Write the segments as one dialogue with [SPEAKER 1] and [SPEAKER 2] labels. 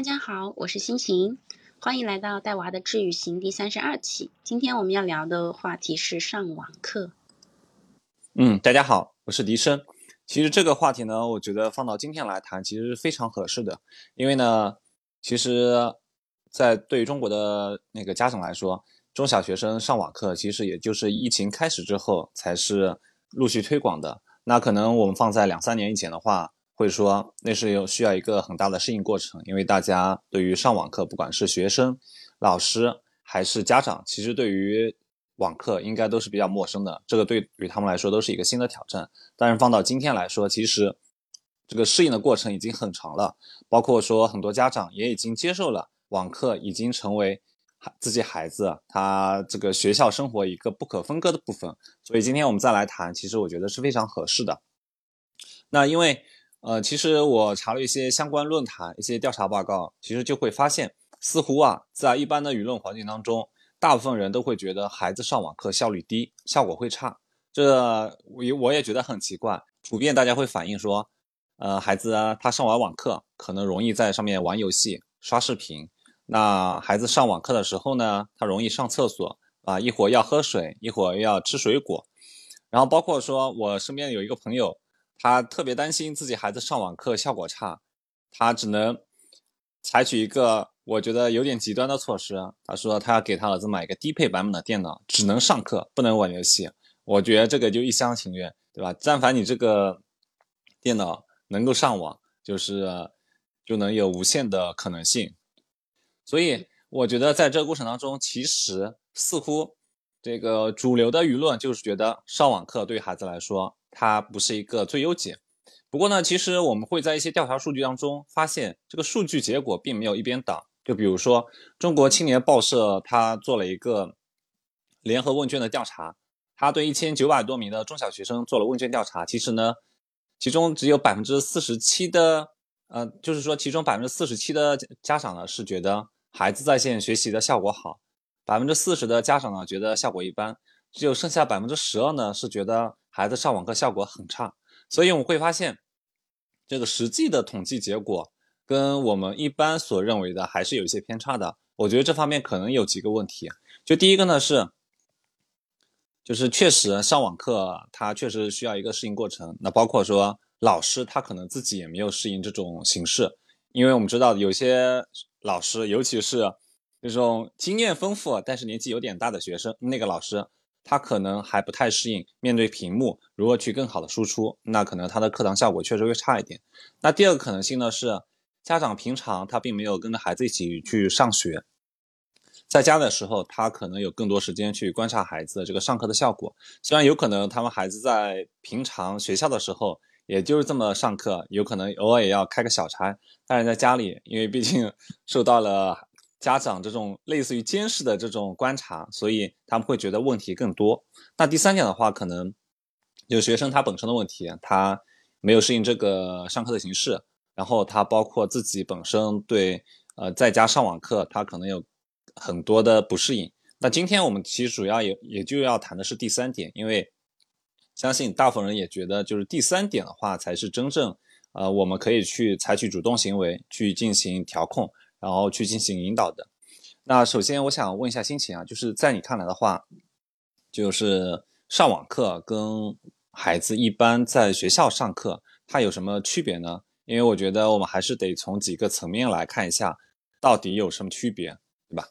[SPEAKER 1] 大家好，我是心情，欢迎来到带娃的治愈行第三十二期。今天我们要聊的话题是上网课。
[SPEAKER 2] 嗯，大家好，我是笛声。其实这个话题呢，我觉得放到今天来谈，其实是非常合适的。因为呢，其实，在对于中国的那个家长来说，中小学生上网课，其实也就是疫情开始之后才是陆续推广的。那可能我们放在两三年以前的话，会说那是有需要一个很大的适应过程，因为大家对于上网课，不管是学生、老师还是家长，其实对于网课应该都是比较陌生的。这个对于他们来说都是一个新的挑战。但是放到今天来说，其实这个适应的过程已经很长了，包括说很多家长也已经接受了网课，已经成为。自己孩子他这个学校生活一个不可分割的部分，所以今天我们再来谈，其实我觉得是非常合适的。那因为呃，其实我查了一些相关论坛、一些调查报告，其实就会发现，似乎啊，在一般的舆论环境当中，大部分人都会觉得孩子上网课效率低，效果会差。这我我也觉得很奇怪，普遍大家会反映说，呃，孩子啊，他上完网课可能容易在上面玩游戏、刷视频。那孩子上网课的时候呢，他容易上厕所啊，一会儿要喝水，一会儿要吃水果，然后包括说我身边有一个朋友，他特别担心自己孩子上网课效果差，他只能采取一个我觉得有点极端的措施，他说他要给他儿子买一个低配版本的电脑，只能上课，不能玩游戏。我觉得这个就一厢情愿，对吧？但凡你这个电脑能够上网，就是就能有无限的可能性。所以我觉得在这个过程当中，其实似乎这个主流的舆论就是觉得上网课对孩子来说，它不是一个最优解。不过呢，其实我们会在一些调查数据当中发现，这个数据结果并没有一边倒。就比如说中国青年报社，它做了一个联合问卷的调查，它对一千九百多名的中小学生做了问卷调查。其实呢，其中只有百分之四十七的，呃，就是说其中百分之四十七的家长呢是觉得。孩子在线学习的效果好，百分之四十的家长呢觉得效果一般，只有剩下百分之十二呢是觉得孩子上网课效果很差。所以我们会发现，这个实际的统计结果跟我们一般所认为的还是有一些偏差的。我觉得这方面可能有几个问题。就第一个呢是，就是确实上网课它确实需要一个适应过程。那包括说老师他可能自己也没有适应这种形式，因为我们知道有些。老师，尤其是那种经验丰富但是年纪有点大的学生，那个老师他可能还不太适应面对屏幕如何去更好的输出，那可能他的课堂效果确实会差一点。那第二个可能性呢是，家长平常他并没有跟着孩子一起去上学，在家的时候他可能有更多时间去观察孩子这个上课的效果。虽然有可能他们孩子在平常学校的时候。也就是这么上课，有可能偶尔也要开个小差，但是在家里，因为毕竟受到了家长这种类似于监视的这种观察，所以他们会觉得问题更多。那第三点的话，可能有学生他本身的问题，他没有适应这个上课的形式，然后他包括自己本身对呃在家上网课，他可能有很多的不适应。那今天我们其实主要也也就要谈的是第三点，因为。相信大部分人也觉得，就是第三点的话，才是真正，呃，我们可以去采取主动行为去进行调控，然后去进行引导的。那首先，我想问一下心情啊，就是在你看来的话，就是上网课跟孩子一般在学校上课，它有什么区别呢？因为我觉得我们还是得从几个层面来看一下，到底有什么区别，对吧？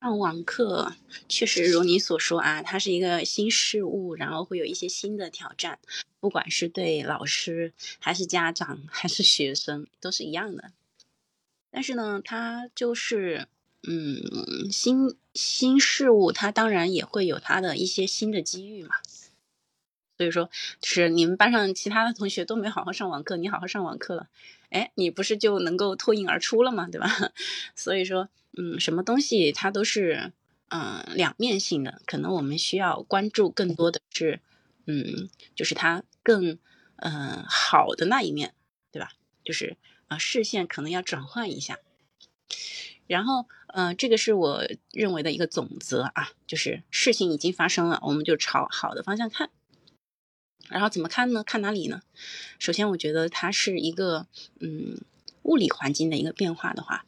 [SPEAKER 1] 上网课确实如你所说啊，它是一个新事物，然后会有一些新的挑战，不管是对老师还是家长还是学生都是一样的。但是呢，它就是嗯新新事物，它当然也会有它的一些新的机遇嘛。所以说，就是你们班上其他的同学都没好好上网课，你好好上网课了，哎，你不是就能够脱颖而出了吗？对吧？所以说。嗯，什么东西它都是嗯两面性的，可能我们需要关注更多的是，嗯，就是它更嗯好的那一面，对吧？就是视线可能要转换一下，然后嗯这个是我认为的一个总则啊，就是事情已经发生了，我们就朝好的方向看，然后怎么看呢？看哪里呢？首先我觉得它是一个嗯物理环境的一个变化的话，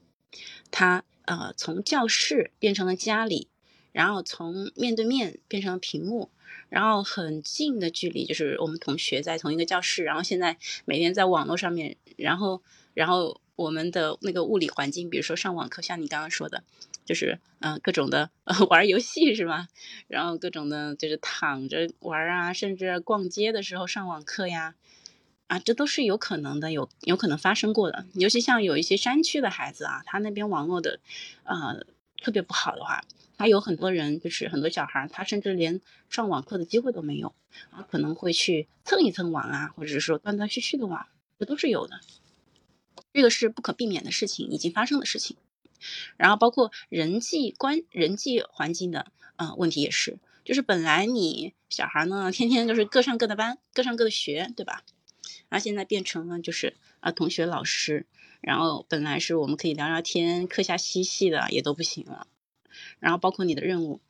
[SPEAKER 1] 它呃从教室变成了家里，然后从面对面变成了屏幕，然后很近的距离，就是我们同学在同一个教室，然后现在每天在网络上面，然后然后我们的那个物理环境，比如说上网课，像你刚刚说的。就是嗯，各种的 玩游戏是吧？然后各种的，就是躺着玩啊，甚至逛街的时候上网课呀，啊，这都是有可能的，有有可能发生过的。尤其像有一些山区的孩子啊，他那边网络的呃特别不好的话，他有很多人就是很多小孩，他甚至连上网课的机会都没有啊，可能会去蹭一蹭网啊，或者是说断断续续的网，这都是有的。这个是不可避免的事情，已经发生的事情。然后包括人际关人际环境的呃问题也是，就是本来你小孩呢天天就是各上各的班，各上各的学，对吧？然后现在变成了就是啊同学老师，然后本来是我们可以聊聊天、课下嬉戏的也都不行了。然后包括你的任务，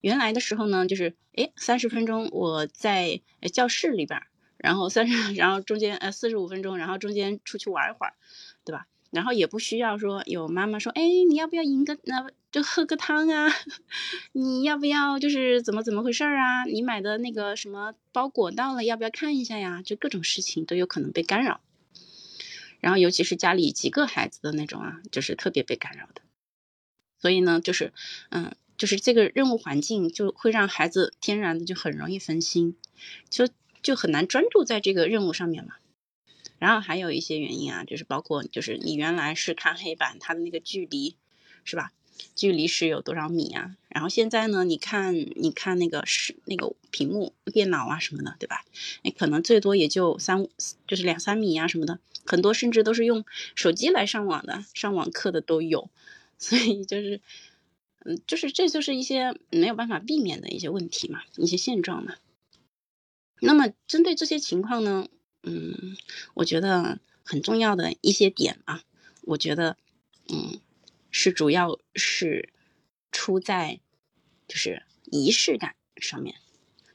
[SPEAKER 1] 原来的时候呢就是哎三十分钟我在教室里边，然后三十 然后中间呃四十五分钟，然后中间出去玩一会儿，对吧？然后也不需要说有妈妈说，哎，你要不要饮个那就喝个汤啊？你要不要就是怎么怎么回事啊？你买的那个什么包裹到了，要不要看一下呀？就各种事情都有可能被干扰。然后尤其是家里几个孩子的那种啊，就是特别被干扰的。所以呢，就是嗯，就是这个任务环境就会让孩子天然的就很容易分心，就就很难专注在这个任务上面嘛。然后还有一些原因啊，就是包括就是你原来是看黑板，它的那个距离，是吧？距离是有多少米啊？然后现在呢，你看你看那个是那个屏幕、电脑啊什么的，对吧？你可能最多也就三，就是两三米啊什么的，很多甚至都是用手机来上网的，上网课的都有。所以就是，嗯，就是这就是一些没有办法避免的一些问题嘛，一些现状嘛。那么针对这些情况呢？嗯，我觉得很重要的一些点啊，我觉得，嗯，是主要是出在就是仪式感上面，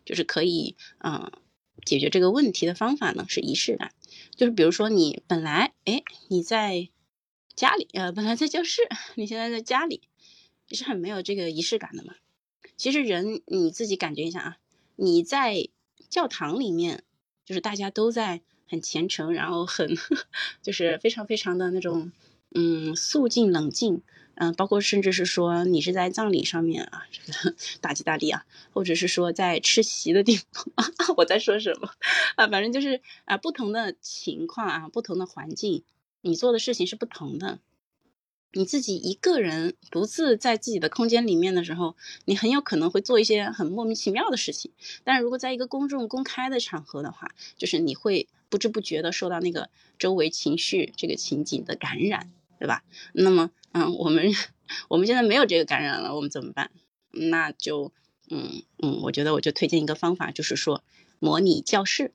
[SPEAKER 1] 就是可以嗯解决这个问题的方法呢是仪式感，就是比如说你本来哎你在家里呃本来在教室，你现在在家里，你是很没有这个仪式感的嘛。其实人你自己感觉一下啊，你在教堂里面。就是大家都在很虔诚，然后很 就是非常非常的那种嗯肃静冷静，嗯，包括甚至是说你是在葬礼上面啊，这个 大吉大利啊，或者是说在吃席的地方，我在说什么啊？反正就是啊不同的情况啊，不同的环境，你做的事情是不同的。你自己一个人独自在自己的空间里面的时候，你很有可能会做一些很莫名其妙的事情。但如果在一个公众公开的场合的话，就是你会不知不觉的受到那个周围情绪这个情景的感染，对吧？那么，嗯，我们我们现在没有这个感染了，我们怎么办？那就，嗯嗯，我觉得我就推荐一个方法，就是说模拟教室。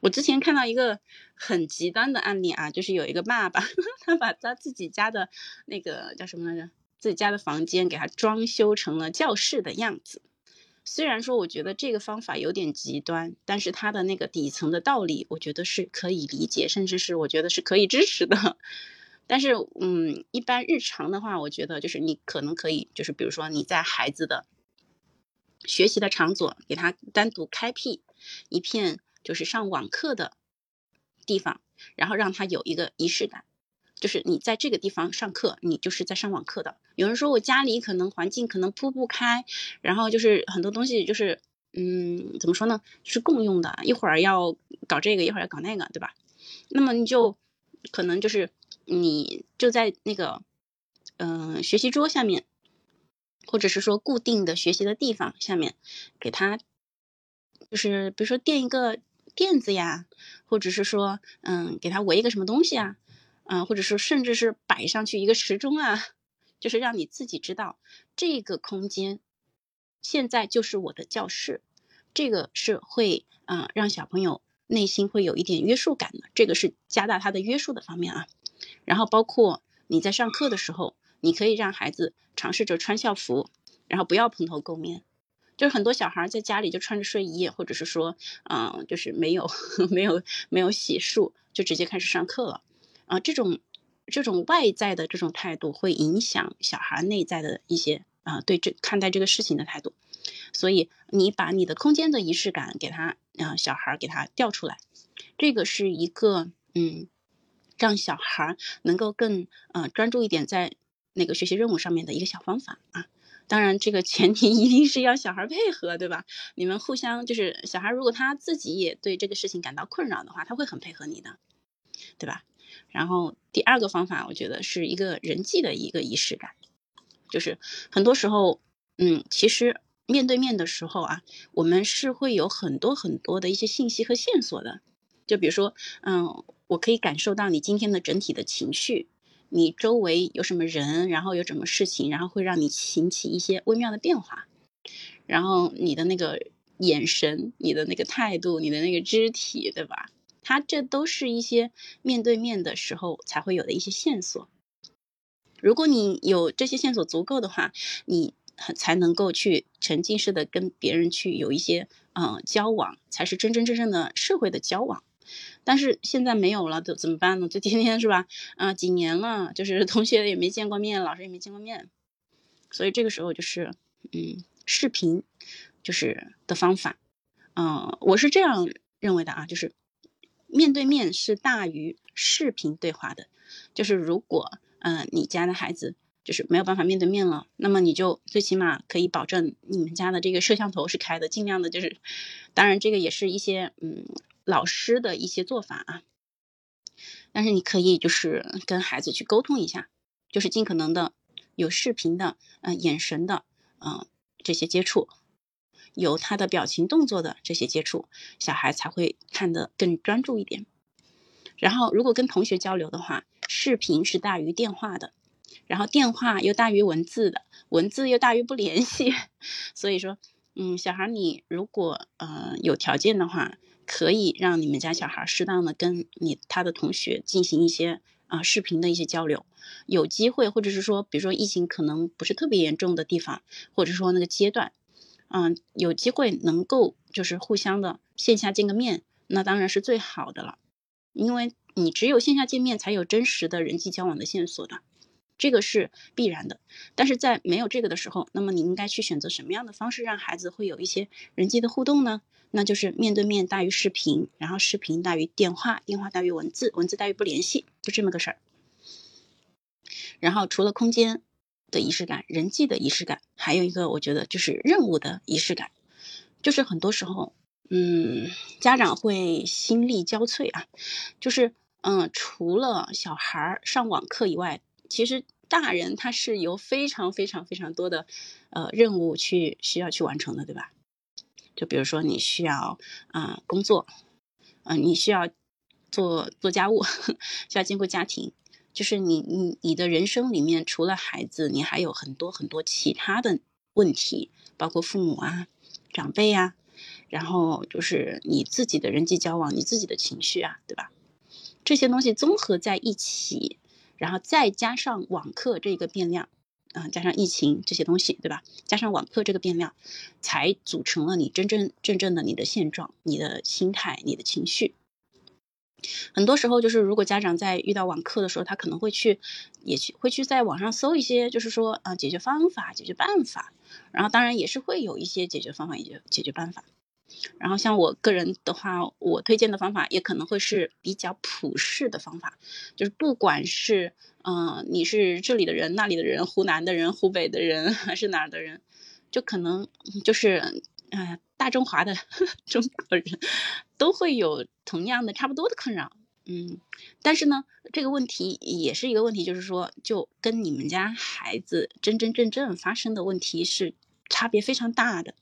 [SPEAKER 1] 我之前看到一个很极端的案例啊，就是有一个爸爸，他把他自己家的那个叫什么来着，自己家的房间给他装修成了教室的样子。虽然说我觉得这个方法有点极端，但是他的那个底层的道理，我觉得是可以理解，甚至是我觉得是可以支持的。但是，嗯，一般日常的话，我觉得就是你可能可以，就是比如说你在孩子的学习的场所，给他单独开辟一片。就是上网课的地方，然后让他有一个仪式感，就是你在这个地方上课，你就是在上网课的。有人说我家里可能环境可能铺不开，然后就是很多东西就是，嗯，怎么说呢？是共用的，一会儿要搞这个，一会儿要搞那个，对吧？那么你就可能就是你就在那个嗯学习桌下面，或者是说固定的学习的地方下面，给他就是比如说垫一个。垫子呀，或者是说，嗯，给他围一个什么东西啊，嗯，或者说甚至是摆上去一个时钟啊，就是让你自己知道这个空间现在就是我的教室，这个是会啊让小朋友内心会有一点约束感的，这个是加大他的约束的方面啊。然后包括你在上课的时候，你可以让孩子尝试着穿校服，然后不要蓬头垢面。就是很多小孩在家里就穿着睡衣，或者是说，嗯，就是没有 没有没有洗漱，就直接开始上课了，啊，这种这种外在的这种态度会影响小孩内在的一些啊对这看待这个事情的态度，所以你把你的空间的仪式感给他啊小孩给他调出来，这个是一个嗯让小孩能够更呃专注一点在那个学习任务上面的一个小方法啊。当然，这个前提一定是要小孩配合，对吧？你们互相就是小孩，如果他自己也对这个事情感到困扰的话，他会很配合你的，对吧？然后第二个方法，我觉得是一个人际的一个仪式感，就是很多时候，嗯，其实面对面的时候啊，我们是会有很多很多的一些信息和线索的，就比如说，嗯，我可以感受到你今天的整体的情绪。你周围有什么人，然后有什么事情，然后会让你引起一些微妙的变化，然后你的那个眼神、你的那个态度、你的那个肢体，对吧？它这都是一些面对面的时候才会有的一些线索。如果你有这些线索足够的话，你才能够去沉浸式的跟别人去有一些嗯交往，才是真真正正的社会的交往。但是现在没有了，怎怎么办呢？就天天是吧？啊，几年了，就是同学也没见过面，老师也没见过面，所以这个时候就是，嗯，视频就是的方法，嗯，我是这样认为的啊，就是面对面是大于视频对话的，就是如果嗯你家的孩子就是没有办法面对面了，那么你就最起码可以保证你们家的这个摄像头是开的，尽量的就是，当然这个也是一些嗯。老师的一些做法啊，但是你可以就是跟孩子去沟通一下，就是尽可能的有视频的，嗯，眼神的，嗯，这些接触，有他的表情动作的这些接触，小孩才会看得更专注一点。然后，如果跟同学交流的话，视频是大于电话的，然后电话又大于文字的，文字又大于不联系。所以说，嗯，小孩你如果呃有条件的话。可以让你们家小孩适当的跟你他的同学进行一些啊视频的一些交流，有机会或者是说，比如说疫情可能不是特别严重的地方，或者说那个阶段，嗯，有机会能够就是互相的线下见个面，那当然是最好的了，因为你只有线下见面才有真实的人际交往的线索的，这个是必然的。但是在没有这个的时候，那么你应该去选择什么样的方式让孩子会有一些人际的互动呢？那就是面对面大于视频，然后视频大于电话，电话大于文字，文字大于不联系，就这么个事儿。然后除了空间的仪式感，人际的仪式感，还有一个我觉得就是任务的仪式感。就是很多时候，嗯，家长会心力交瘁啊。就是嗯，除了小孩上网课以外，其实大人他是有非常非常非常多的呃任务去需要去完成的，对吧？就比如说你需要啊工作，嗯，你需要做做家务，需要兼顾家庭，就是你你你的人生里面除了孩子，你还有很多很多其他的问题，包括父母啊、长辈啊，然后就是你自己的人际交往、你自己的情绪啊，对吧？这些东西综合在一起，然后再加上网课这个变量。啊，加上疫情这些东西，对吧？加上网课这个变量，才组成了你真真正正的你的现状、你的心态、你的情绪。很多时候，就是如果家长在遇到网课的时候，他可能会去，也去会去在网上搜一些，就是说啊，解决方法、解决办法。然后，当然也是会有一些解决方法、解决解决办法。然后，像我个人的话，我推荐的方法也可能会是比较普世的方法，就是不管是。嗯，你是这里的人，那里的人，湖南的人，湖北的人，还是哪儿的人？就可能就是，呃，大中华的 中国人都会有同样的、差不多的困扰。嗯，但是呢，这个问题也是一个问题，就是说，就跟你们家孩子真真正正发生的问题是差别非常大的。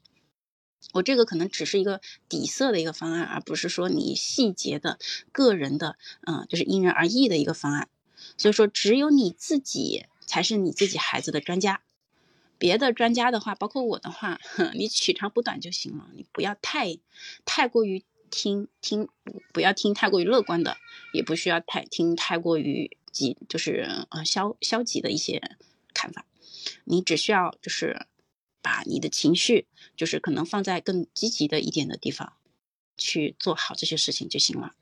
[SPEAKER 1] 我这个可能只是一个底色的一个方案，而不是说你细节的个人的，嗯，就是因人而异的一个方案。所以说，只有你自己才是你自己孩子的专家，别的专家的话，包括我的话，你取长补短就行了。你不要太太过于听听，不要听太过于乐观的，也不需要太听太过于极，就是呃消消极的一些看法。你只需要就是把你的情绪，就是可能放在更积极的一点的地方去做好这些事情就行了。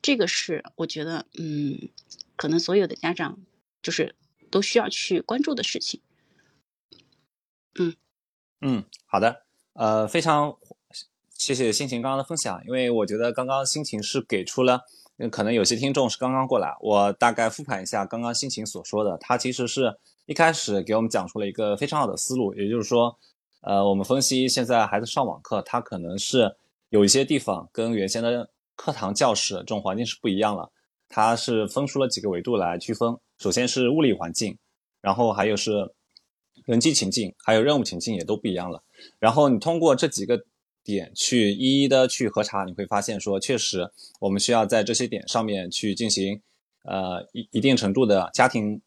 [SPEAKER 1] 这个是我觉得，嗯。可能所有的家长就是都需要去关注的事情。
[SPEAKER 2] 嗯嗯，好的，呃，非常谢谢心情刚刚的分享，因为我觉得刚刚心情是给出了，可能有些听众是刚刚过来，我大概复盘一下刚刚心情所说的，他其实是一开始给我们讲出了一个非常好的思路，也就是说，呃，我们分析现在孩子上网课，他可能是有一些地方跟原先的课堂教室这种环境是不一样了，它是分出了几个维度来区分，首先是物理环境，然后还有是。人机情境还有任务情境也都不一样了，然后你通过这几个点去一一的去核查，你会发现说，确实我们需要在这些点上面去进行，呃一一定程度的家庭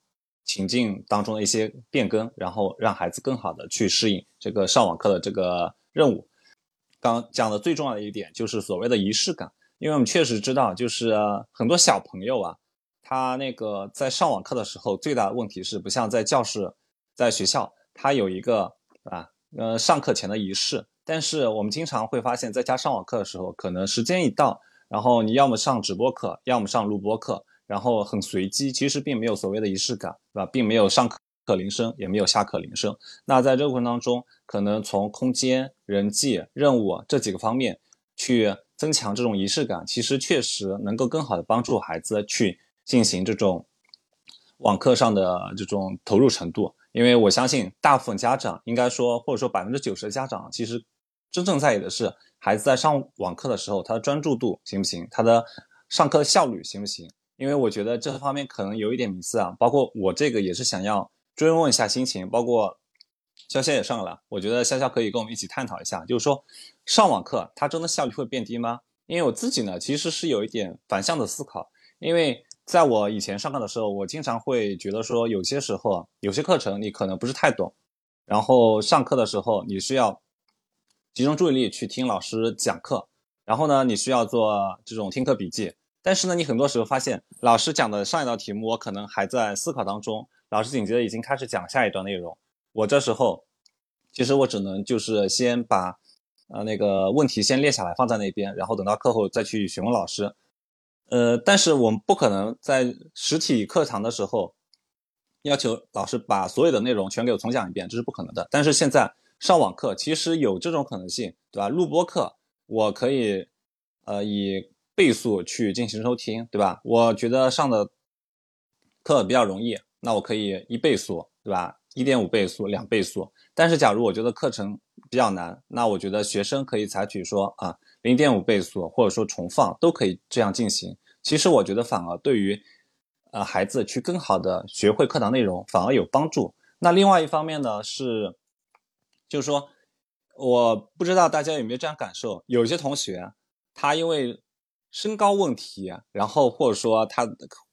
[SPEAKER 2] 情境当中的一些变更，然后让孩子更好的去适应这个上网课的这个任务。刚讲的最重要的一点就是所谓的仪式感，因为我们确实知道，就是很多小朋友啊，他那个在上网课的时候最大的问题是不像在教室。在学校，他有一个啊，呃，上课前的仪式。但是我们经常会发现，在家上网课的时候，可能时间一到，然后你要么上直播课，要么上录播课，然后很随机，其实并没有所谓的仪式感，对吧？并没有上课铃声，也没有下课铃声。那在这个过程当中，可能从空间、人际、任务这几个方面去增强这种仪式感，其实确实能够更好的帮助孩子去进行这种网课上的这种投入程度。因为我相信，大部分家长应该说，或者说百分之九十的家长，其实真正在意的是孩子在上网课的时候，他的专注度行不行，他的上课的效率行不行？因为我觉得这方面可能有一点迷思啊。包括我这个也是想要追问一下心情，包括潇潇也上了，我觉得潇潇可以跟我们一起探讨一下，就是说上网课它真的效率会变低吗？因为我自己呢，其实是有一点反向的思考，因为。在我以前上课的时候，我经常会觉得说，有些时候啊有些课程你可能不是太懂，然后上课的时候你需要集中注意力去听老师讲课，然后呢，你需要做这种听课笔记。但是呢，你很多时候发现老师讲的上一道题目，我可能还在思考当中，老师紧接着已经开始讲下一段内容。我这时候其实我只能就是先把呃那个问题先列下来放在那边，然后等到课后再去询问老师。呃，但是我们不可能在实体课堂的时候要求老师把所有的内容全给我重讲一遍，这是不可能的。但是现在上网课其实有这种可能性，对吧？录播课我可以呃以倍速去进行收听，对吧？我觉得上的课比较容易，那我可以一倍速，对吧？一点五倍速、两倍速。但是假如我觉得课程比较难，那我觉得学生可以采取说啊。零点五倍速，或者说重放都可以这样进行。其实我觉得反而对于呃孩子去更好的学会课堂内容反而有帮助。那另外一方面呢是，就是说我不知道大家有没有这样感受，有些同学他因为身高问题，然后或者说他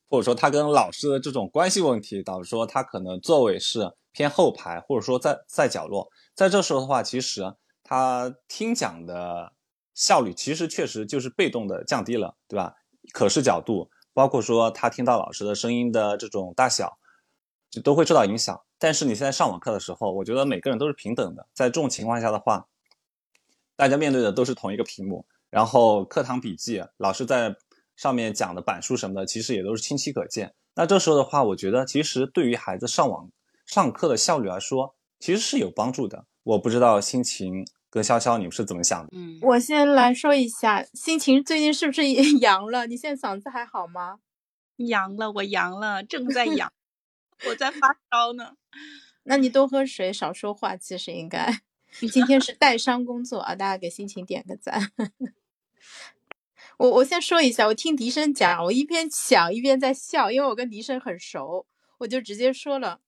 [SPEAKER 2] 或者说他跟老师的这种关系问题，导致说他可能座位是偏后排，或者说在在角落。在这时候的话，其实他听讲的。效率其实确实就是被动的降低了，对吧？可视角度，包括说他听到老师的声音的这种大小，就都会受到影响。但是你现在上网课的时候，我觉得每个人都是平等的。在这种情况下的话，大家面对的都是同一个屏幕，然后课堂笔记，老师在上面讲的板书什么的，其实也都是清晰可见。那这时候的话，我觉得其实对于孩子上网上课的效率来说，其实是有帮助的。我不知道心情。跟潇潇，你们是怎么想的？
[SPEAKER 3] 嗯，我先来说一下，心情最近是不是也 阳了？你现在嗓子还好吗？
[SPEAKER 1] 阳了，我阳了，正在阳，我在发烧呢。
[SPEAKER 3] 那你多喝水，少说话，其实应该。今天是带伤工作啊，大家给心情点个赞。我我先说一下，我听笛声讲，我一边想一边在笑，因为我跟笛声很熟，我就直接说了。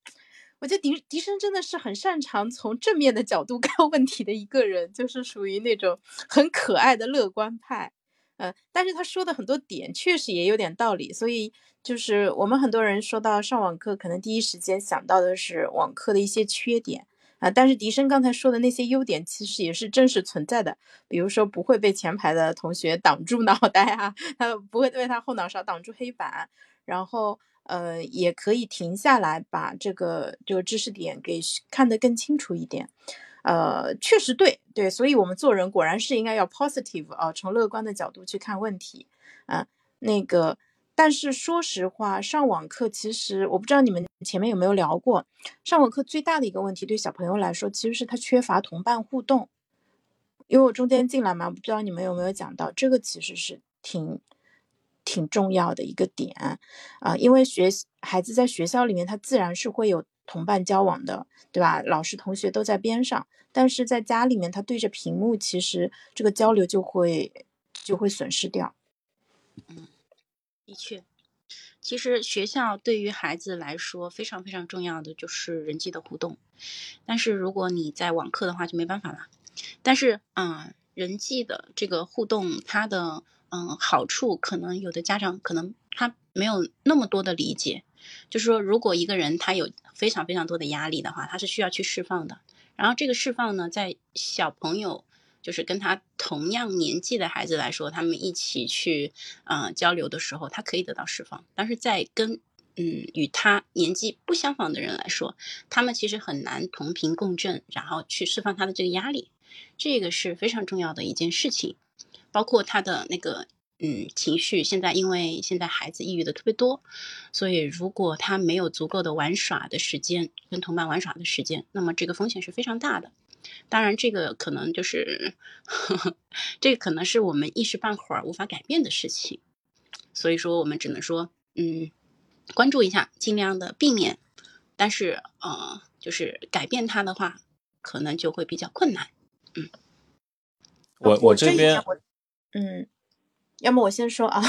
[SPEAKER 3] 我觉得笛笛声真的是很擅长从正面的角度 看问题的一个人，就是属于那种很可爱的乐观派，呃，但是他说的很多点确实也有点道理，所以就是我们很多人说到上网课，可能第一时间想到的是网课的一些缺点啊，但是笛声刚才说的那些优点其实也是真实存在的，比如说不会被前排的同学挡住脑袋啊，他不会被他后脑勺挡住黑板，然后。呃，也可以停下来，把这个这个知识点给看得更清楚一点。呃，确实对对，所以我们做人果然是应该要 positive 啊，从乐观的角度去看问题啊。那个但是说实话，上网课其实我不知道你们前面有没有聊过，上网课最大的一个问题对小朋友来说，其实是他缺乏同伴互动。因为我中间进来嘛，不知道你们有没有讲到，这个其实是挺挺重要的一个点啊。因为学孩子在学校里面，他自然是会有同伴交往的，对吧？老师同学都在边上，但是在家里面，他对着屏幕，其实这个交流就会就会损失掉。
[SPEAKER 1] 嗯，的确，其实学校对于孩子来说非常非常重要的就是人际的互动，但是如果你在网课的话，就没办法了。但是，嗯，人际的这个互动，它的嗯好处，可能有的家长可能他没有那么多的理解。就是说，如果一个人他有非常非常多的压力的话，他是需要去释放的。然后这个释放呢，在小朋友，就是跟他同样年纪的孩子来说，他们一起去嗯交流的时候，他可以得到释放。但是在跟嗯与他年纪不相仿的人来说，他们其实很难同频共振，然后去释放他的这个压力。这个是非常重要的一件事情，包括他的那个嗯情绪。现在因为现在孩子抑郁的特别多，所以如果他没有足够的玩耍的时间，跟同伴玩耍的时间，那么这个风险是非常大的。当然，这个可能就是呵呵 这个可能是我们一时半会儿无法改变的事情。所以说，我们只能说嗯关注一下，尽量的避免。但是呃，就是改变它的话，可能就会比较困难。嗯，
[SPEAKER 2] 我
[SPEAKER 3] 我
[SPEAKER 2] 这边，
[SPEAKER 3] 嗯，要么我先说啊，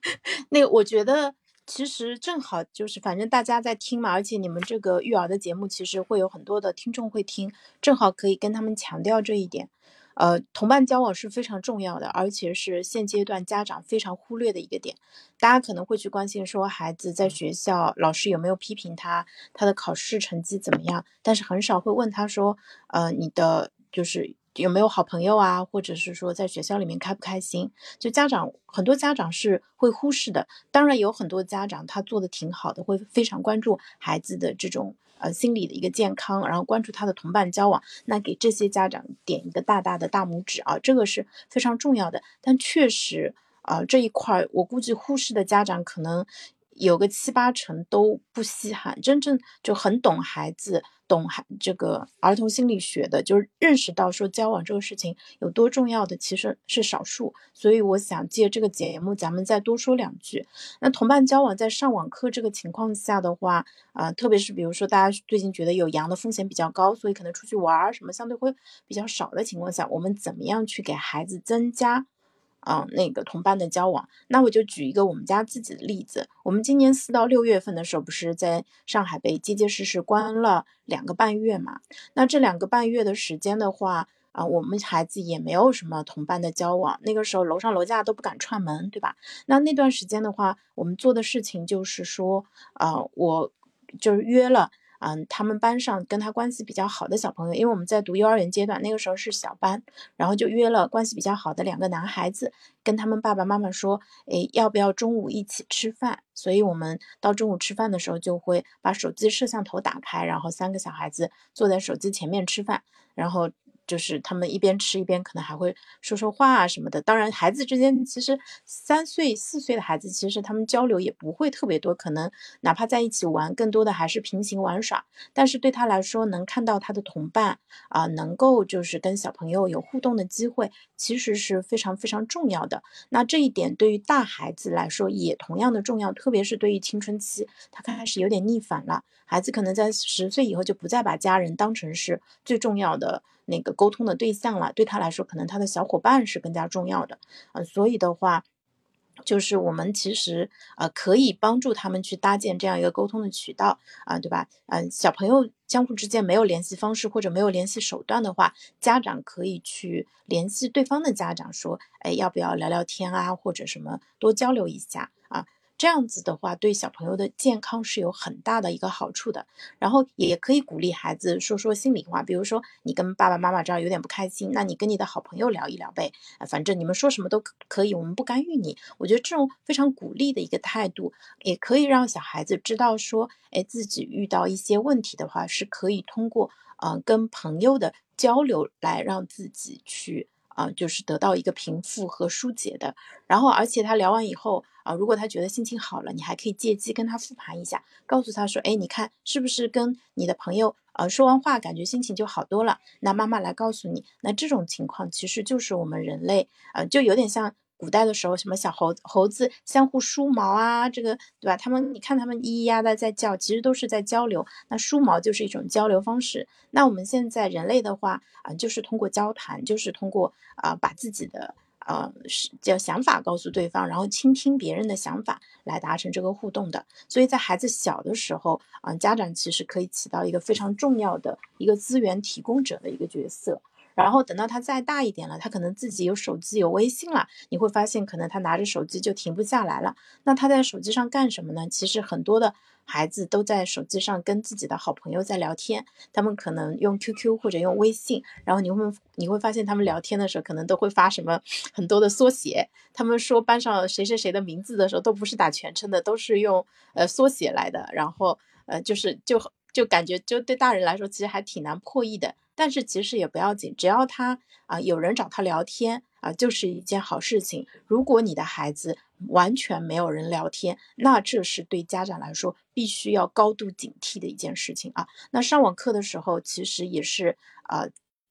[SPEAKER 3] 那个我觉得其实正好就是，反正大家在听嘛，而且你们这个育儿的节目其实会有很多的听众会听，正好可以跟他们强调这一点。呃，同伴交往是非常重要的，而且是现阶段家长非常忽略的一个点。大家可能会去关心说，孩子在学校老师有没有批评他，他的考试成绩怎么样，但是很少会问他说，呃，你的就是。有没有好朋友啊？或者是说在学校里面开不开心？就家长很多家长是会忽视的。当然有很多家长他做的挺好的，会非常关注孩子的这种呃心理的一个健康，然后关注他的同伴交往。那给这些家长点一个大大的大拇指啊，这个是非常重要的。但确实啊这一块我估计忽视的家长可能有个七八成都不稀罕，真正就很懂孩子。懂孩这个儿童心理学的，就是认识到说交往这个事情有多重要的，其实是少数。所以我想借这个节目，咱们再多说两句。那同伴交往在上网课这个情况下的话，啊，特别是比如说大家最近觉得有阳的风险比较高，所以可能出去玩什么相对会比较少的情况下，我们怎么样去给孩子增加？啊，那个同伴的交往，那我就举一个我们家自己的例子。我们今年四到六月份的时候，不是在上海被结结实实关了两个半月嘛？那这两个半月的时间的话，啊，我们孩子也没有什么同伴的交往。那个时候楼上楼下都不敢串门，对吧？那那段时间的话，我们做的事情就是说，啊，我就是约了。嗯，他们班上跟他关系比较好的小朋友，因为我们在读幼儿园阶段，那个时候是小班，然后就约了关系比较好的两个男孩子，跟他们爸爸妈妈说，诶，要不要中午一起吃饭？所以我们到中午吃饭的时候，就会把手机摄像头打开，然后三个小孩子坐在手机前面吃饭，然后。就是他们一边吃一边可能还会说说话啊什么的。当然，孩子之间其实三岁四岁的孩子，其实他们交流也不会特别多，可能哪怕在一起玩，更多的还是平行玩耍。但是对他来说，能看到他的同伴啊，能够就是跟小朋友有互动的机会，其实是非常非常重要的。那这一点对于大孩子来说也同样的重要，特别是对于青春期，他开始有点逆反了。孩子可能在十岁以后就不再把家人当成是最重要的。那个沟通的对象了，对他来说，可能他的小伙伴是更加重要的，呃，所以的话，就是我们其实呃可以帮助他们去搭建这样一个沟通的渠道啊，对吧？嗯，小朋友相互之间没有联系方式或者没有联系手段的话，家长可以去联系对方的家长，说，哎，要不要聊聊天啊，或者什么多交流一下啊。这样子的话，对小朋友的健康是有很大的一个好处的。然后也可以鼓励孩子说说心里话，比如说你跟爸爸妈妈这儿有点不开心，那你跟你的好朋友聊一聊呗。反正你们说什么都可以，我们不干预你。我觉得这种非常鼓励的一个态度，也可以让小孩子知道说，哎，自己遇到一些问题的话，是可以通过呃跟朋友的交流来让自己去。啊，就是得到一个平复和疏解的。然后，而且他聊完以后啊，如果他觉得心情好了，你还可以借机跟他复盘一下，告诉他说，哎，你看是不是跟你的朋友呃说完话，感觉心情就好多了？那妈妈来告诉你，那这种情况其实就是我们人类呃，就有点像。古代的时候，什么小猴猴子相互梳毛啊，这个对吧？他们你看他们咿咿呀呀在叫，其实都是在交流。那梳毛就是一种交流方式。那我们现在人类的话啊，就是通过交谈，就是通过啊把自己的呃是叫想法告诉对方，然后倾听别人的想法来达成这个互动的。所以在孩子小的时候啊，家长其实可以起到一个非常重要的一个资源提供者的一个角色。然后等到他再大一点了，他可能自己有手机有微信了，你会发现可能他拿着手机就停不下来了。那他在手机上干什么呢？其实很多的孩子都在手机上跟自己的好朋友在聊天，他们可能用 QQ 或者用微信，然后你会你会发现他们聊天的时候可能都会发什么很多的缩写。他们说班上谁谁谁的名字的时候都不是打全称的，都是用呃缩写来的。然后呃就是就就感觉就对大人来说其实还挺难破译的。但是其实也不要紧，只要他啊有人找他聊天啊，就是一件好事情。如果你的孩子完全没有人聊天，那这是对家长来说必须要高度警惕的一件事情啊。那上网课的时候，其实也是啊，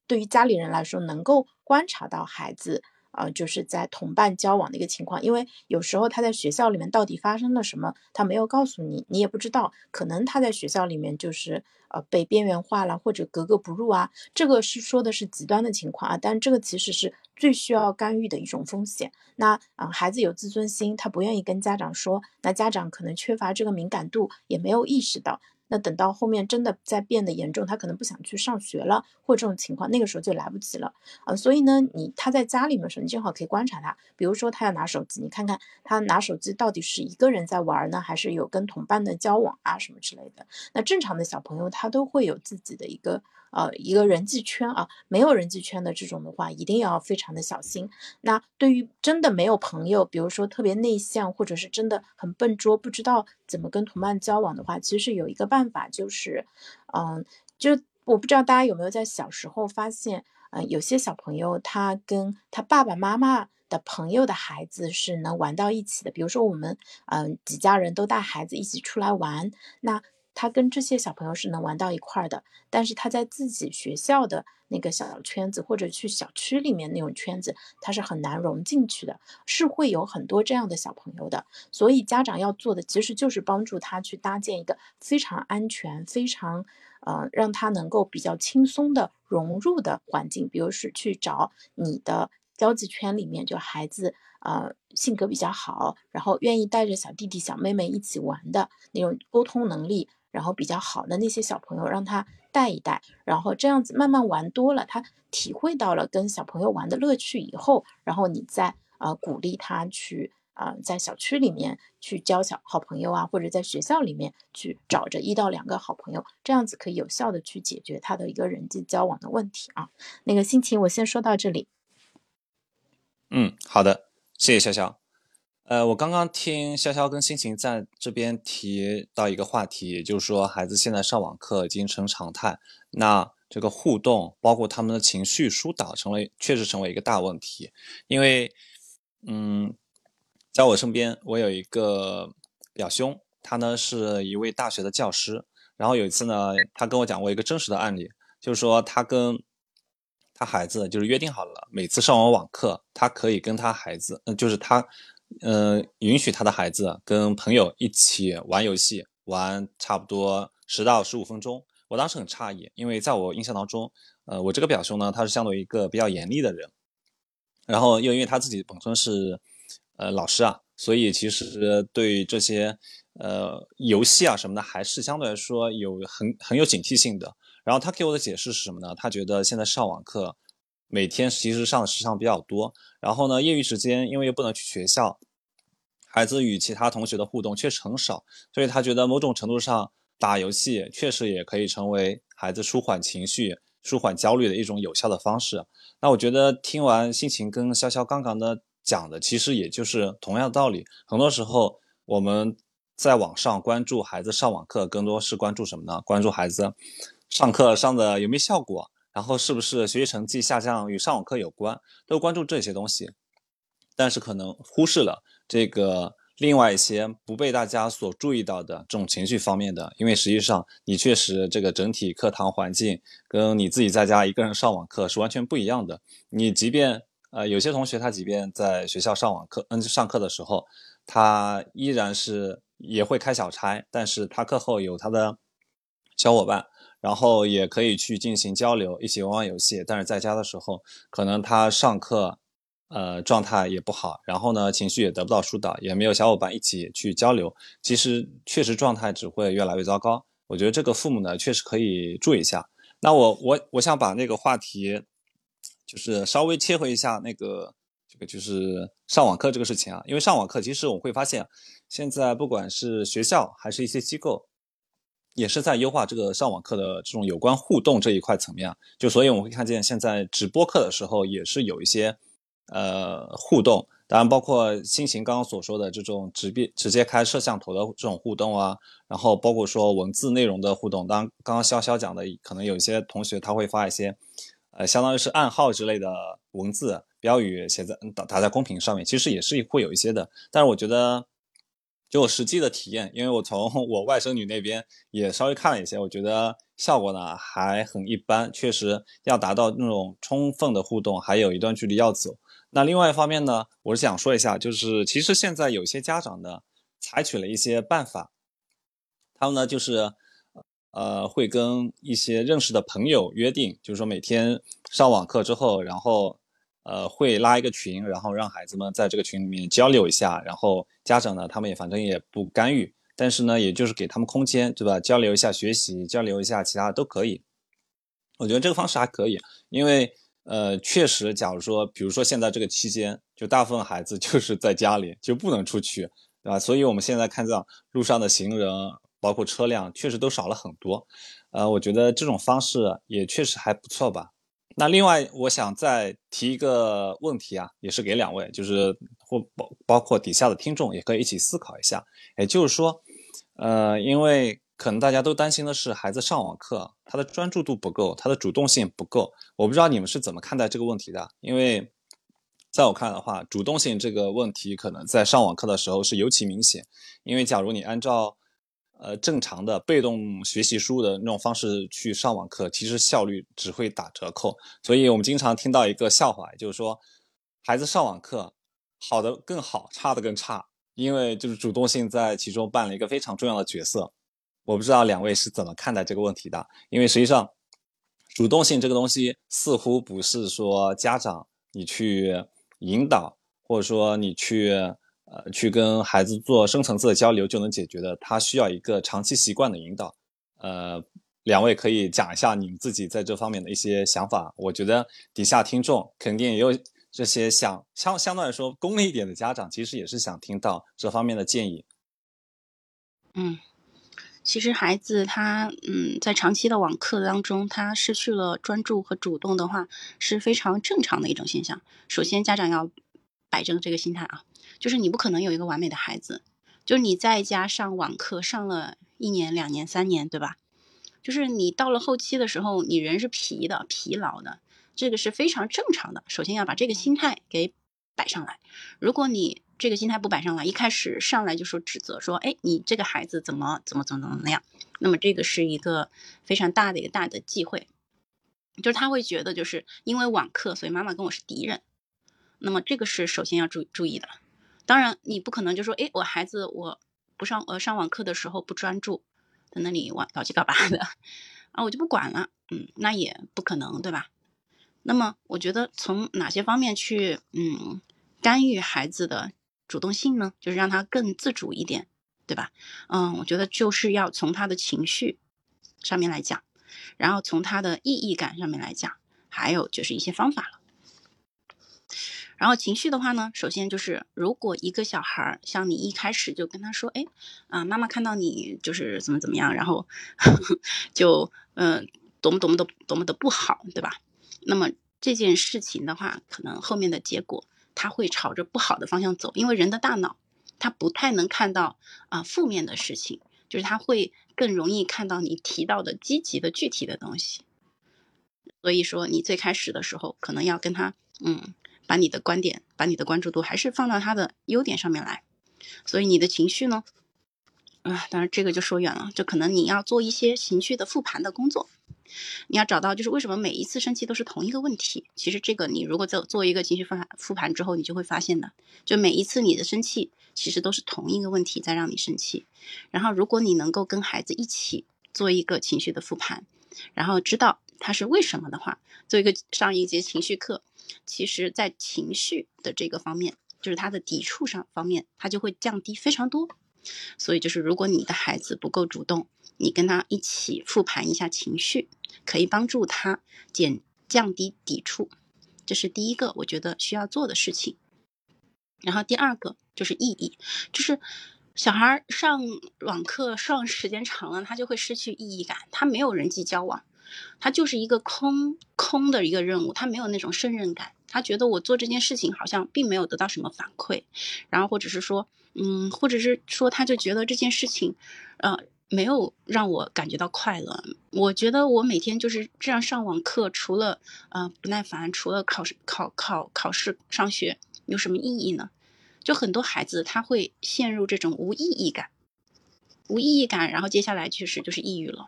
[SPEAKER 3] 对于家里人来说，能够观察到孩子。呃，就是在同伴交往的一个情况，因为有时候他在学校里面到底发生了什么，他没有告诉你，你也不知道，可能他在学校里面就是呃被边缘化了，或者格格不入啊，这个是说的是极端的情况啊，但这个其实是最需要干预的一种风险。那啊，孩子有自尊心，他不愿意跟家长说，那家长可能缺乏这个敏感度，也没有意识到。那等到后面真的在变得严重，他可能不想去上学了，或这种情况，那个时候就来不及了啊。所以呢，你他在家里面的时候，你正好可以观察他，比如说他要拿手机，你看看他拿手机到底是一个人在玩呢，还是有跟同伴的交往啊什么之类的。那正常的小朋友他都会有自己的一个。呃，一个人际圈啊，没有人际圈的这种的话，一定要非常的小心。那对于真的没有朋友，比如说特别内向，或者是真的很笨拙，不知道怎么跟同伴交往的话，其实有一个办法，就是，嗯，就我不知道大家有没有在小时候发现，嗯，有些小朋友他跟他爸爸妈妈的朋友的孩子是能玩到一起的。比如说我们，嗯，几家人都带孩子一起出来玩，那。他跟这些小朋友是能玩到一块儿的，但是他在自己学校的那个小圈子，或者去小区里面那种圈子，他是很难融进去的，是会有很多这样的小朋友的。所以家长要做的其实就是帮助他去搭建一个非常安全、非常呃让他能够比较轻松的融入的环境，比如是去找你的交际圈里面就孩子呃性格比较好，然后愿意带着小弟弟小妹妹一起玩的那种沟通能力。然后比较好的那些小朋友，让他带一带，然后这样子慢慢玩多了，他体会到了跟小朋友玩的乐趣以后，然后你再呃鼓励他去啊在小区里面去交小好朋友啊，或者在学校里面去找着一到两个好朋友，这样子可以有效的去解决他的一个人际交往的问题啊。那个心情我先说到这里。
[SPEAKER 2] 嗯，好的，谢谢潇潇。呃，我刚刚听潇潇跟心情在这边提到一个话题，也就是说，孩子现在上网课已经成常态，那这个互动，包括他们的情绪疏导，成为确实成为一个大问题。因为，嗯，在我身边，我有一个表兄，他呢是一位大学的教师，然后有一次呢，他跟我讲过一个真实的案例，就是说他跟他孩子就是约定好了，每次上完网课，他可以跟他孩子，嗯，就是他。嗯，允许他的孩子跟朋友一起玩游戏，玩差不多十到十五分钟。我当时很诧异，因为在我印象当中，呃，我这个表兄呢，他是相对一个比较严厉的人。然后又因为他自己本身是呃老师啊，所以其实对这些呃游戏啊什么的，还是相对来说有很很有警惕性的。然后他给我的解释是什么呢？他觉得现在上网课。每天其实上的时长比较多，然后呢，业余时间因为又不能去学校，孩子与其他同学的互动确实很少，所以他觉得某种程度上打游戏确实也可以成为孩子舒缓情绪、舒缓焦虑的一种有效的方式。那我觉得听完心情跟潇潇刚刚的讲的，其实也就是同样的道理。很多时候我们在网上关注孩子上网课，更多是关注什么呢？关注孩子上课上的有没有效果。然后是不是学习成绩下降与上网课有关，都关注这些东西，但是可能忽视了这个另外一些不被大家所注意到的这种情绪方面的，因为实际上你确实这个整体课堂环境跟你自己在家一个人上网课是完全不一样的。你即便呃有些同学他即便在学校上网课嗯上课的时候，他依然是也会开小差，但是他课后有他的小伙伴。然后也可以去进行交流，一起玩玩游戏。但是在家的时候，可能他上课，呃，状态也不好，然后呢，情绪也得不到疏导，也没有小伙伴一起去交流。其实确实状态只会越来越糟糕。我觉得这个父母呢，确实可以注意一下。那我我我想把那个话题，就是稍微切回一下那个这个就是上网课这个事情啊，因为上网课其实我会发现，现在不管是学校还是一些机构。也是在优化这个上网课的这种有关互动这一块层面，就所以我们会看见现在直播课的时候也是有一些呃互动，当然包括新型刚刚所说的这种直接直接开摄像头的这种互动啊，然后包括说文字内容的互动，当刚刚潇潇讲的，可能有一些同学他会发一些呃相当于是暗号之类的文字标语写在打打在公屏上面，其实也是会有一些的，但是我觉得。就我实际的体验，因为我从 我外甥女那边也稍微看了一些，我觉得效果呢还很一般。确实要达到那种充分的互动，还有一段距离要走。那另外一方面呢，我是想说一下，就是其实现在有些家长呢，采取了一些办法，他们呢就是呃会跟一些认识的朋友约定，就是说每天上网课之后，然后。呃，会拉一个群，然后让孩子们在这个群里面交流一下，然后家长呢，他们也反正也不干预，但是呢，也就是给他们空间，对吧？交流一下学习，交流一下其他都可以。我觉得这个方式还可以，因为呃，确实，假如说，比如说现在这个期间，就大部分孩子 就是在家里，就不能出去，对吧？所以我们现在看到路上的行人，包括车辆，确实都少了很多。呃，我觉得这种方式也确实还不错吧。那另外，我想再提一个问题啊，也是给两位，就是或包包括底下的听众，也可以一起思考一下。也就是说，呃，因为可能大家都担心的是孩子上网课，他的专注度不够，他的主动性不够。我不知道你们是怎么看待这个问题的？因为在我看的话，主动性这个问题可能在上网课的时候是尤其明显。因为假如你按照呃，正常的被动学习书的那种方式去上网课，其实效率只会打折扣。所以我们经常听到一个笑话，就是说孩子上网课好的更好，差的更差，因为就是主动性在其中扮了一个非常重要的角色。我不知道两位是怎么看待这个问题的？因为实际上主动性这个东西似乎不是说家长你去引导，或者说你去。呃，去跟孩子做深层次的交流就能解决的，他需要一个长期习惯的引导。呃，两位可以讲一下你们自己在这方面的一些想法。我觉得底下听众肯定也有这些想相相对来说功利一点的家长，其实也是想听到这方面的建议。
[SPEAKER 1] 嗯，其实孩子他嗯在长期的网课当中，他失去了专注和主动的话，是非常正常的一种现象。首先，家长要摆正这个心态啊。就是你不可能有一个完美的孩子，就是你在家上网课上了一年、两年、三年，对吧？就是你到了后期的时候，你人是疲的、疲劳的，这个是非常正常的。首先要把这个心态给摆上来。如果你这个心态不摆上来，一开始上来就说指责说，哎，你这个孩子怎么怎么怎么怎么样，那么这个是一个非常大的一个大的忌讳，就是他会觉得就是因为网课，所以妈妈跟我是敌人。那么这个是首先要注注意的。当然，你不可能就说，哎，我孩子我不上呃上网课的时候不专注，在那里玩搞七搞八的，啊，我就不管了，嗯，那也不可能，对吧？那么，我觉得从哪些方面去嗯干预孩子的主动性呢？就是让他更自主一点，对吧？嗯，我觉得就是要从他的情绪上面来讲，然后从他的意义感上面来讲，还有就是一些方法了。然后情绪的话呢，首先就是如果一个小孩儿像你一开始就跟他说，哎，啊，妈妈看到你就是怎么怎么样，然后 就嗯，多么多么的多么的不好，对吧？那么这件事情的话，可能后面的结果他会朝着不好的方向走，因为人的大脑他不太能看到啊负面的事情，就是他会更容易看到你提到的积极的具体的东西。所以说你最开始的时候可能要跟他，嗯，把你的观点，把你的关注度还是放到他的优点上面来。所以你的情绪呢，啊，当然这个就说远了，就可能你要做一些情绪的复盘的工作。你要找到就是为什么每一次生气都是同一个问题。其实这个你如果做做一个情绪复盘复盘之后，你就会发现的，就每一次你的生气其实都是同一个问题在让你生气。然后如果你能够跟孩子一起做一个情绪的复盘，然后知道他是为什么的话，做一个上一节情绪课，其实在情绪的这个方面，就是他的抵触上方面，他就会降低非常多。所以就是如果你的孩子不够主动，你跟他一起复盘一下情绪。可以帮助他减降低抵触，这是第一个我觉得需要做的事情。然后第二个就是意义，就是小孩上网课上时间长了，他就会失去意义感，他没有人际交往，他就是一个空空的一个任务，他没有那种胜任感，他觉得我做这件事情好像并没有得到什么反馈，然后或者是说，嗯，或者是说他就觉得这件事情，呃。没有让我感觉到快乐。我觉得我每天就是这样上网课，除了呃不耐烦，除了考试考考考试上学，有什么意义呢？就很多孩子他会陷入这种无意义感，无意义感，然后接下来确实就是抑郁了。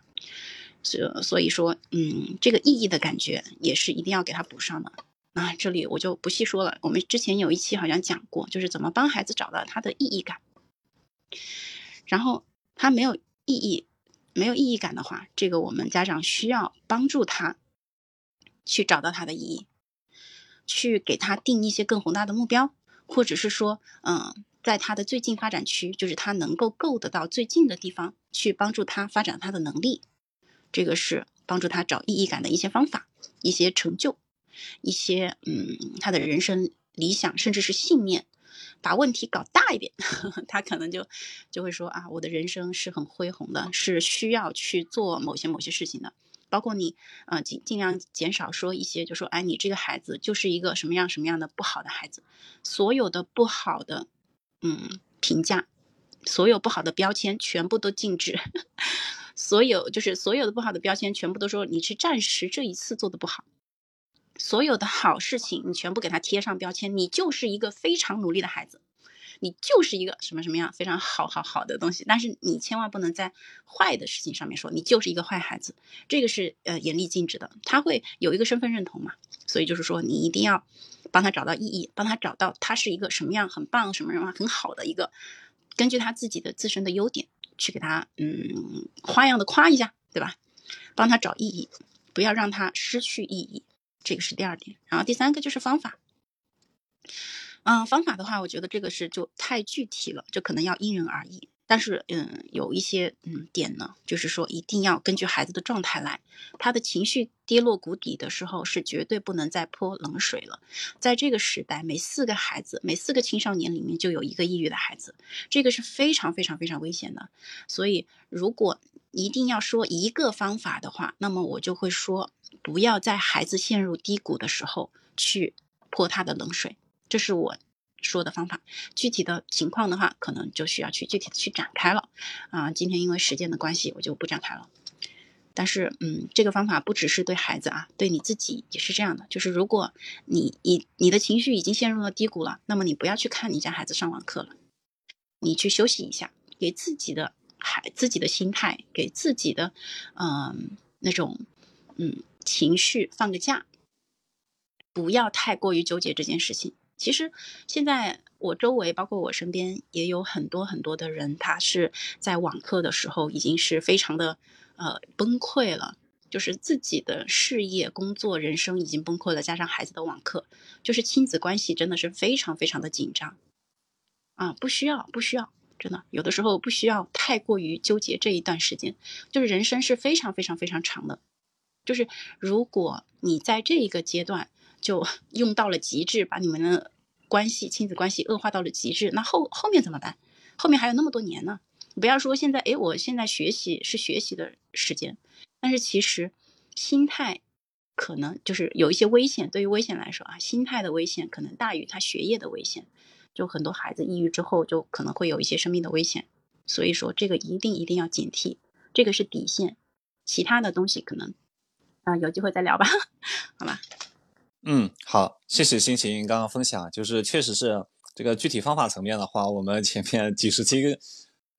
[SPEAKER 1] 所所以说，嗯，这个意义的感觉也是一定要给他补上的。啊，这里我就不细说了。我们之前有一期好像讲过，就是怎么帮孩子找到他的意义感。然后他没有。意义没有意义感的话，这个我们家长需要帮助他去找到他的意义，去给他定一些更宏大的目标，或者是说，嗯，在他的最近发展区，就是他能够够得到最近的地方，去帮助他发展他的能力。这个是帮助他找意义感的一些方法，一些成就，一些嗯，他的人生理想，甚至是信念。把问题搞大一点，他可能就就会说啊，我的人生是很恢宏的，是需要去做某些某些事情的。包括你，呃，尽尽量减少说一些，就说哎，你这个孩子就是一个什么样什么样的不好的孩子，所有的不好的，嗯，评价，所有不好的标签全部都禁止，所有就是所有的不好的标签全部都说你是暂时这一次做的不好。所有的好事情，你全部给他贴上标签，你就是一个非常努力的孩子，你就是一个什么什么样非常好好好的东西。但是你千万不能在坏的事情上面说你就是一个坏孩子，这个是呃严厉禁止的。他会有一个身份认同嘛，所以就是说你一定要帮他找到意义，帮他找到他是一个什么样很棒、什么什么很好的一个，根据他自己的自身的优点去给他嗯花样的夸一下，对吧？帮他找意义，不要让他失去意义。这个是第二点，然后第三个就是方法。嗯，方法的话，我觉得这个是就太具体了，就可能要因人而异。但是，嗯，有一些嗯点呢，就是说一定要根据孩子的状态来。他的情绪跌落谷底的时候，是绝对不能再泼冷水了。在这个时代，每四个孩子，每四个青少年里面就有一个抑郁的孩子，这个是非常非常非常危险的。所以，如果一定要说一个方法的话，那么我就会说。不要在孩子陷入低谷的时候去泼他的冷水，这是我说的方法。具体的情况的话，可能就需要去具体的去展开了。啊，今天因为时间的关系，我就不展开了。但是，嗯，这个方法不只是对孩子啊，对你自己也是这样的。就是如果你你你的情绪已经陷入了低谷了，那么你不要去看你家孩子上网课了，你去休息一下，给自己的孩自己的心态，给自己的嗯那种嗯。情绪放个假，不要太过于纠结这件事情。其实现在我周围，包括我身边，也有很多很多的人，他是在网课的时候已经是非常的呃崩溃了，就是自己的事业、工作、人生已经崩溃了，加上孩子的网课，就是亲子关系真的是非常非常的紧张啊！不需要，不需要，真的有的时候不需要太过于纠结这一段时间，就是人生是非常非常非常长的。就是如果你在这一个阶段就 用到了极致，把你们的关系、亲子关系恶化到了极致，那后后面怎么办？后面还有那么多年呢。不要说现在，哎，我现在学习是学习的时间，但是其实心态可能就是有一些危险。对于危险来说啊，心态的危险可能大于他学业的危险。就很多孩子抑郁之后，就可能会有一些生命的危险。所以说，这个一定一定要警惕，这个是底线。其他的东西可能。啊，有机会再聊吧，好吧？
[SPEAKER 2] 嗯，好，谢谢心情刚刚分享，就是确实是这个具体方法层面的话，我们前面几十期。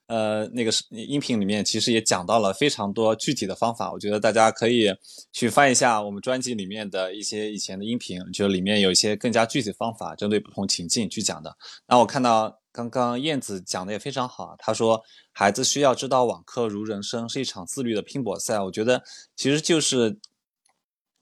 [SPEAKER 2] 呃，那个是音频里面其实也讲到了非常多具体的方法，我觉得大家可以去翻一下我们专辑里面的一些以前的音频，就里面有一些更加具体方法，针对不同情境去讲的。那我看到刚刚燕子讲的也非常好，她说孩子需要知道网课如人生，是一场自律的拼搏赛。我觉得其实就是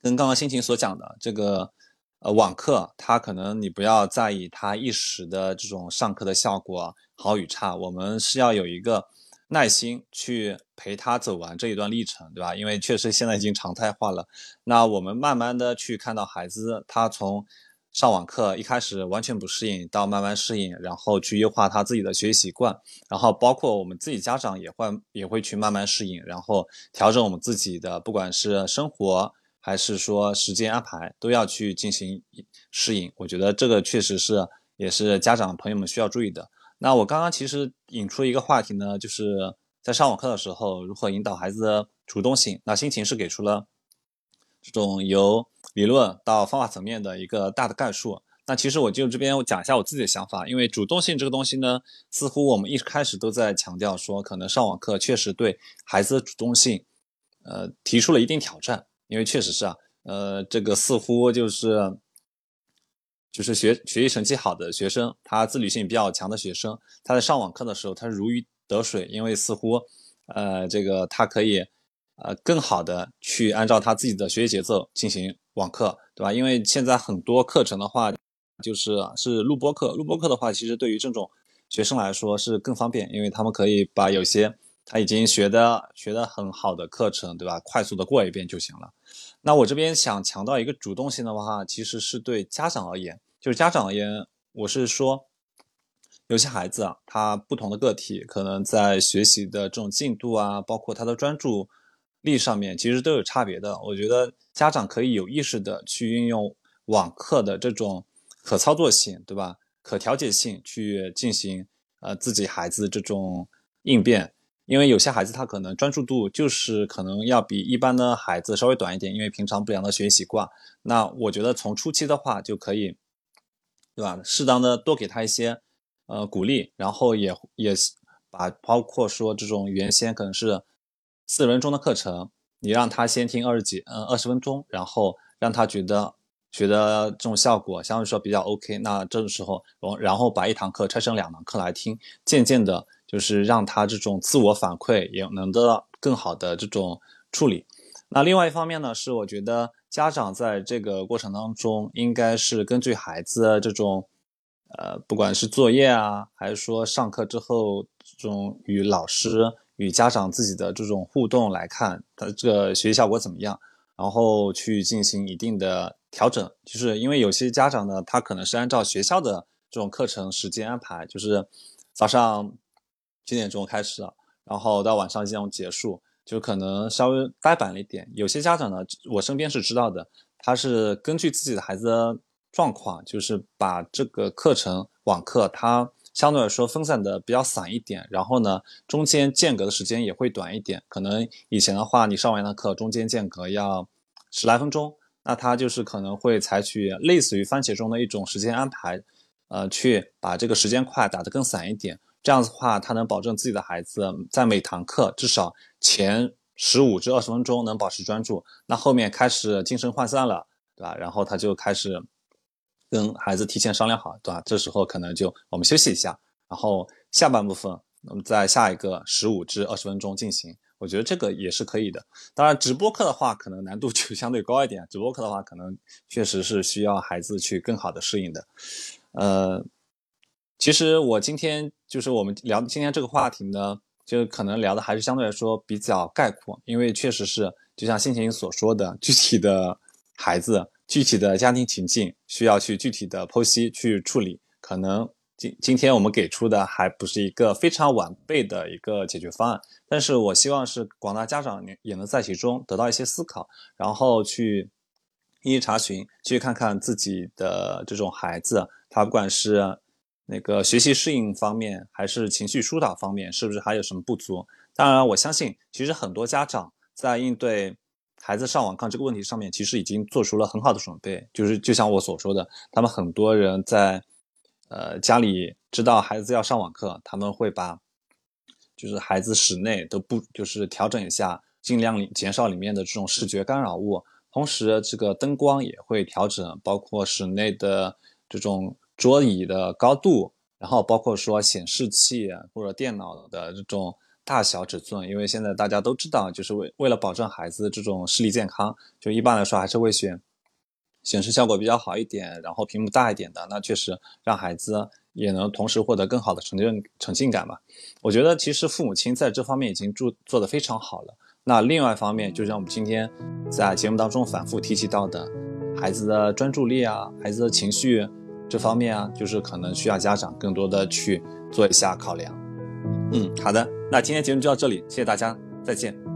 [SPEAKER 2] 跟刚刚心情所讲的这个。呃，网课它可能你不要在意它一时的这种上课的效果好与差，我们是要有一个耐心去陪他走完这一段历程，对吧？因为确实现在已经常态化了。那我们慢慢的去看到孩子，他从上网课一开始完全不适应，到慢慢适应，然后去优化他自己的学习习惯，然后包括我们自己家长也会也会去慢慢适应，然后调整我们自己的不管是生活。还是说时间安排都要去进行适应，我觉得这个确实是也是家长朋友们需要注意的。那我刚刚其实引出一个话题呢，就是在上网课的时候如何引导孩子的主动性。那心情是给出了这种由理论到方法层面的一个大的概述。那其实我就这边我讲一下我自己的想法，因为主动性这个东西呢，似乎我们一开始都在强调说，可能上网课确实对孩子的主动性，呃，提出了一定挑战。因为确实是啊，呃，这个似乎就是，就是学学习成绩好的学生，他自律性比较强的学生，他在上网课的时候，他如鱼得水，因为似乎，呃，这个他可以，呃，更好的去按照他自己的学习节奏进行网课，对吧？因为现在很多课程的话，就是是录播课，录播课的话，其实对于这种学生来说是更方便，因为他们可以把有些。他已经学的学的很好的课程，对吧？快速的过一遍就行了。那我这边想强调一个主动性的话，其实是对家长而言，就是家长而言，我是说，有些孩子啊，他不同的个体，可能在学习的这种进度啊，包括他的专注力上面，其实都有差别的。我觉得家长可以有意识的去运用网课的这种可操作性，对吧？可调节性去进行呃自己孩子这种应变。因为有些孩子他可能专注度就是可能要比一般的孩子稍微短一点，因为平常不良的学习习惯。那我觉得从初期的话就可以，对吧？适当的多给他一些呃鼓励，然后也也把包括说这种原先可能是四十分钟的课程，你让他先听二十几嗯二十分钟，然后让他觉得觉得这种效果相对说比较 OK。那这个时候，然后把一堂课拆成两堂课来听，渐渐的。就是让他这种自我反馈也能得到更好的这种处理。那另外一方面呢，是我觉得家长在这个过程当中，应该是根据孩子这种，呃，不管是作业啊，还是说上课之后这种与老师、与家长自己的这种互动来看，他这个学习效果怎么样，然后去进行一定的调整。就是因为有些家长呢，他可能是按照学校的这种课程时间安排，就是早上。七点钟开始，然后到晚上几点钟结束，就可能稍微呆板了一点。有些家长呢，我身边是知道的，他是根据自己的孩子的状况，就是把这个课程网课，它相对来说分散的比较散一点，然后呢，中间间隔的时间也会短一点。可能以前的话，你上完的课中间间隔要十来分钟，那他就是可能会采取类似于番茄钟的一种时间安排，呃，去把这个时间块打得更散一点。这样子的话，他能保证自己的孩子在每堂课至少前十五至二十分钟能保持专注。那后面开始精神涣散了，对吧？然后他就开始跟孩子提前商量好，对吧？这时候可能就我们休息一下，然后下半部分我们在下一个十五至二十分钟进行。我觉得这个也是可以的。当然，直播课的话可能难度就相对高一点。直播课的话，可能确实是需要孩子去更好的适应的。呃。其实我今天就是我们聊今天这个话题呢，就可能聊的还是相对来说比较概括，因为确实是就像先前所说的，具体的孩子、具体的家庭情境需要去具体的剖析去处理。可能今今天我们给出的还不是一个非常完备的一个解决方案，但是我希望是广大家长也也能在其中得到一些思考，然后去一一查询，去看看自己的这种孩子，他不管是。那个学习适应方面，还是情绪疏导方面，是不是还有什么不足？当然，我相信其实很多家长在应对孩子上网课这个问题上面，其实已经做出了很好的准备。就是就像我所说的，他们很多人在呃家里知道孩子要上网课，他们会把就是孩子室内都不就是调整一下，尽量减少里面的这种视觉干扰物。同时，这个灯光也会调整，包括室内的这种桌椅的高度，然后包括说显示器或者电脑的这种大小尺寸。因为现在大家都知道，就是为为了保证孩子这种视力健康，就一般来说还是会选显示效果比较好一点，然后屏幕大一点的。那确实让孩子也能同时获得更好的成就成就感嘛。我觉得其实父母亲在这方面已经做做得非常好了。那另外一方面，就像我们今天在节目当中反复提及到的，孩子的专注力啊，孩子的情绪这方面啊，就是可能需要家长更多的去做一下考量。嗯，好的，那今天节目就到这里，谢谢大家，再见。